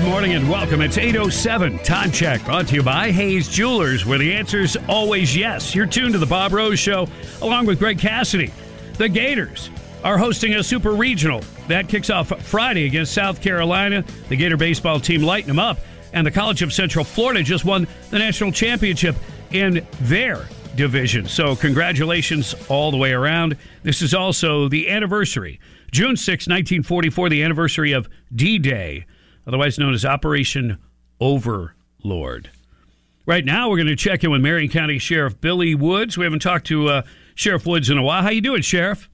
Good morning and welcome. It's 807 Time Check brought to you by Hayes Jewelers, where the answer's always yes. You're tuned to the Bob Rose Show along with Greg Cassidy. The Gators are hosting a super regional. That kicks off Friday against South Carolina. The Gator baseball team lighting them up. And the College of Central Florida just won the national championship in their division. So, congratulations all the way around. This is also the anniversary, June 6, 1944, the anniversary of D Day otherwise known as Operation Overlord. Right now, we're going to check in with Marion County Sheriff Billy Woods. We haven't talked to uh, Sheriff Woods in a while. How you doing, Sheriff?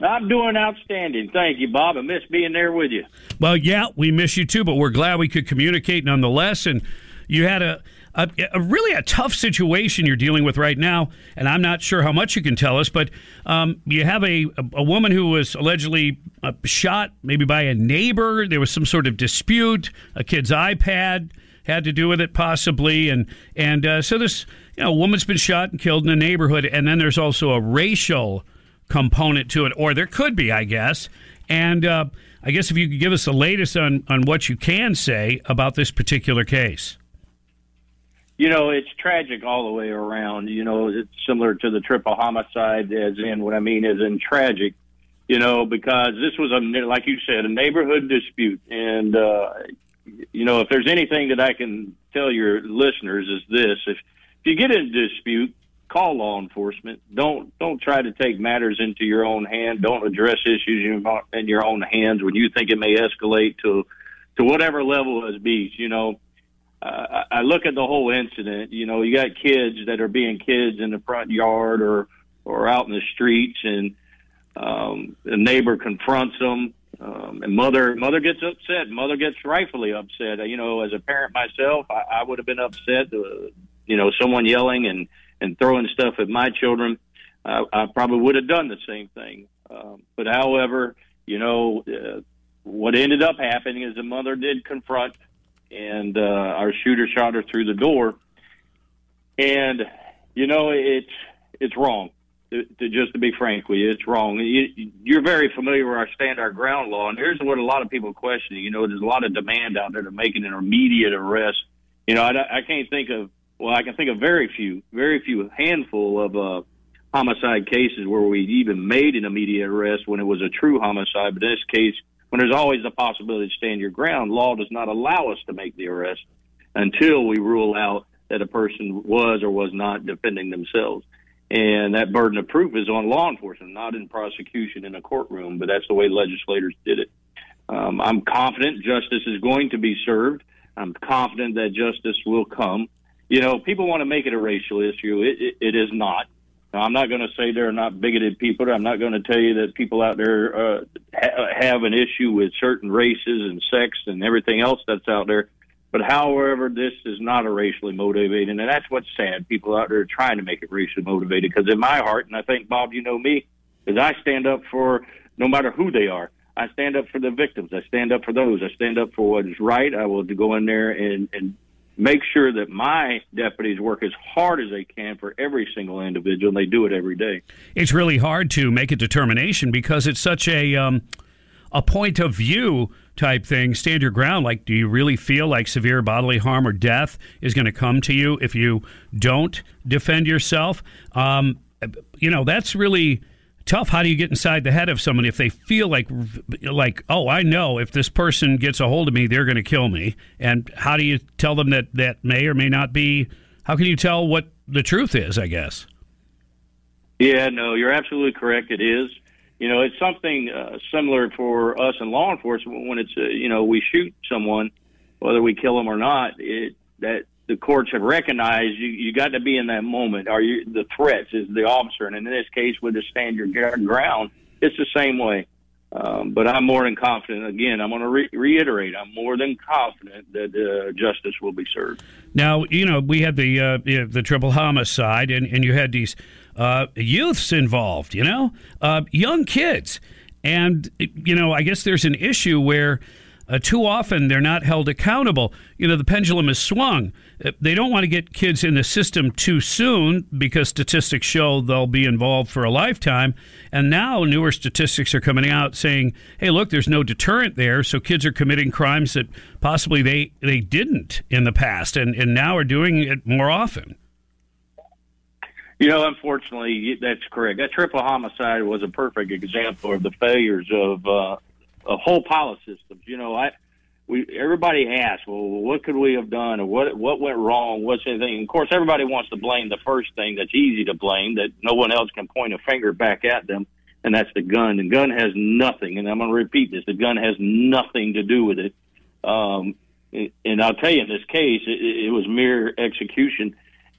I'm doing outstanding. Thank you, Bob. I miss being there with you. Well, yeah, we miss you too, but we're glad we could communicate nonetheless. And you had a a, a, really a tough situation you're dealing with right now, and I'm not sure how much you can tell us, but um, you have a, a woman who was allegedly uh, shot, maybe by a neighbor. There was some sort of dispute. A kid's iPad had to do with it, possibly, and and uh, so this you know woman's been shot and killed in a neighborhood, and then there's also a racial component to it, or there could be, I guess, and. Uh, I guess if you could give us the latest on, on what you can say about this particular case you know, it's tragic all the way around. You know, it's similar to the triple homicide, as in what I mean is in tragic. You know, because this was a like you said, a neighborhood dispute, and uh, you know, if there's anything that I can tell your listeners is this: if if you get in a dispute, call law enforcement. Don't don't try to take matters into your own hand. Don't address issues in your own hands when you think it may escalate to to whatever level as be. You know, uh, I look at the whole incident. You know, you got kids that are being kids in the front yard or or out in the streets, and um, the neighbor confronts them, um, and mother mother gets upset. Mother gets rightfully upset. You know, as a parent myself, I, I would have been upset. Uh, you know, someone yelling and and throwing stuff at my children. I, I probably would have done the same thing. Um, but however, you know, uh, what ended up happening is the mother did confront and uh, our shooter shot her through the door. And you know, it's it's wrong. To, to just to be frank with you, it's wrong. You, you're very familiar with our stand our ground law, and here's what a lot of people question. You know, there's a lot of demand out there to make an immediate arrest. You know, I, I can't think of well, I can think of very few, very few handful of uh, homicide cases where we even made an immediate arrest when it was a true homicide. But in this case, when there's always the possibility to stand your ground, law does not allow us to make the arrest until we rule out that a person was or was not defending themselves. And that burden of proof is on law enforcement, not in prosecution in a courtroom, but that's the way legislators did it. Um, I'm confident justice is going to be served. I'm confident that justice will come. You know, people want to make it a racial issue. It, it, it is not. Now, I'm not going to say there are not bigoted people. I'm not going to tell you that people out there uh, ha- have an issue with certain races and sex and everything else that's out there. But however, this is not a racially motivated, and that's what's sad. People out there are trying to make it racially motivated. Because in my heart, and I think Bob, you know me, is I stand up for no matter who they are. I stand up for the victims. I stand up for those. I stand up for what is right. I will go in there and and make sure that my deputies work as hard as they can for every single individual, and they do it every day. It's really hard to make a determination because it's such a um, a point of view type thing. Stand your ground. Like, do you really feel like severe bodily harm or death is going to come to you if you don't defend yourself? Um, you know, that's really tough. How do you get inside the head of someone if they feel like, like, oh, I know if this person gets a hold of me, they're going to kill me? And how do you tell them that that may or may not be? How can you tell what the truth is? I guess. Yeah, no, you're absolutely correct. It is. You know, it's something uh, similar for us in law enforcement when it's uh, you know we shoot someone, whether we kill them or not. It that the courts have recognized you, you got to be in that moment. Are you the threats is the officer, and in this case, with the stand your ground, it's the same way. Um, but I'm more than confident. Again, I'm going to re- reiterate. I'm more than confident that uh, justice will be served. Now, you know, we had the uh, the triple homicide, and, and you had these uh, youths involved. You know, uh, young kids, and you know, I guess there's an issue where uh, too often they're not held accountable. You know, the pendulum is swung. They don't want to get kids in the system too soon because statistics show they'll be involved for a lifetime. And now newer statistics are coming out saying, hey, look, there's no deterrent there. So kids are committing crimes that possibly they, they didn't in the past and, and now are doing it more often. You know, unfortunately, that's correct. That triple homicide was a perfect example of the failures of uh, a whole of systems. You know, I we everybody asks, well, what could we have done, or what what went wrong? What's anything? Of course, everybody wants to blame the first thing that's easy to blame, that no one else can point a finger back at them, and that's the gun. The gun has nothing, and I'm going to repeat this: the gun has nothing to do with it. Um, and I'll tell you, in this case, it, it was mere execution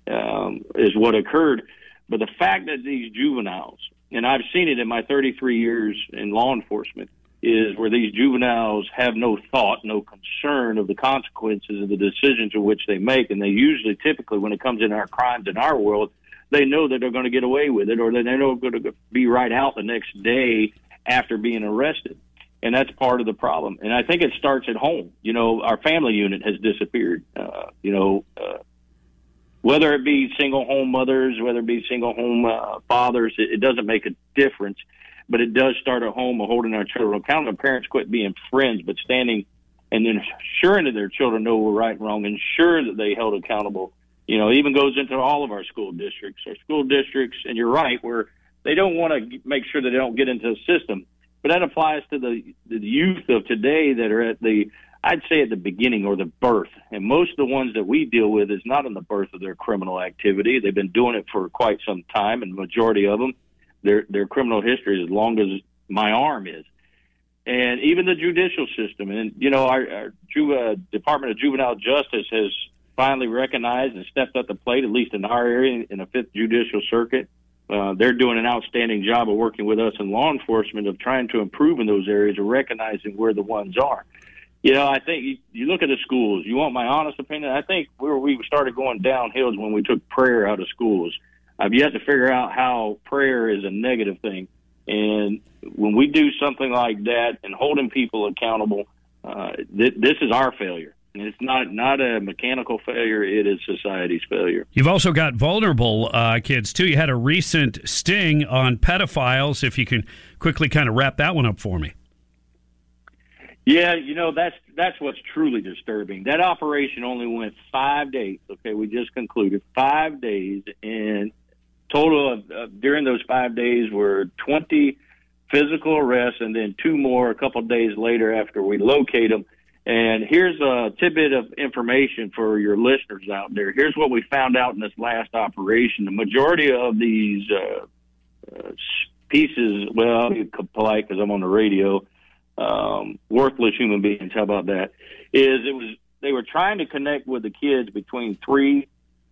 um, is what occurred. But the fact that these juveniles, and I've seen it in my 33 years in law enforcement, is where these juveniles have no thought, no concern of the consequences of the decisions in which they make. And they usually, typically, when it comes in our crimes in our world, they know that they're going to get away with it or that they know they're going to be right out the next day after being arrested. And that's part of the problem. And I think it starts at home. You know, our family unit has disappeared. Uh, you know, uh, whether it be single home mothers, whether it be single home uh, fathers, it, it doesn't make a difference but it does start at home of holding our children accountable. Parents quit being friends, but standing and ensuring that their children know we're right and wrong, ensure that they held accountable. You know, even goes into all of our school districts. Our school districts, and you're right, where they don't want to make sure that they don't get into the system. But that applies to the, the youth of today that are at the, I'd say at the beginning or the birth. And most of the ones that we deal with is not in the birth of their criminal activity. They've been doing it for quite some time, and the majority of them their their criminal history as long as my arm is. And even the judicial system, and you know, our, our Ju- uh, Department of Juvenile Justice has finally recognized and stepped up the plate, at least in our area, in the Fifth Judicial Circuit. Uh, they're doing an outstanding job of working with us in law enforcement of trying to improve in those areas of recognizing where the ones are. You know, I think you, you look at the schools. You want my honest opinion? I think where we started going downhill is when we took prayer out of schools. I've yet to figure out how prayer is a negative thing. And when we do something like that and holding people accountable, uh, th- this is our failure. It's not not a mechanical failure; it is society's failure. You've also got vulnerable uh, kids too. You had a recent sting on pedophiles. If you can quickly kind of wrap that one up for me. Yeah, you know that's that's what's truly disturbing. That operation only went five days. Okay, we just concluded five days, and total of uh, during those five days were 20 physical arrests and then two more a couple days later after we locate them. And here's a tidbit of information for your listeners out there. Here's what we found out in this last operation. The majority of these uh, uh, pieces, well, be polite because I'm on the radio, um, worthless human beings, how about that? Is it was they were trying to connect with the kids between three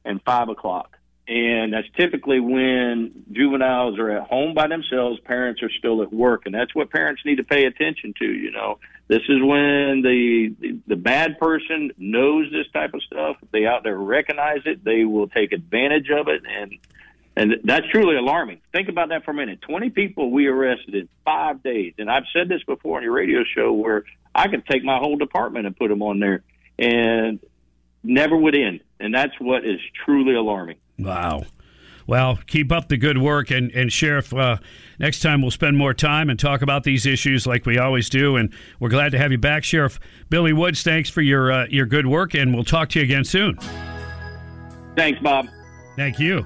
and five o'clock and that's typically when juveniles are at home by themselves parents are still at work and that's what parents need to pay attention to you know. This is when the the, the bad person knows this type of stuff. If they out there recognize it they will take advantage of it and and that's truly alarming. Think about that for a minute. 20 people we arrested in five days. And i've said this before on your radio show where i could take my whole department and put them on there. And never would end and that's what is truly alarming Wow. Well, keep up the good work. And, and Sheriff, uh, next time we'll spend more time and talk about these issues like we always do. And we're glad to have you back, Sheriff Billy Woods. Thanks for your, uh, your good work, and we'll talk to you again soon. Thanks, Bob. Thank you.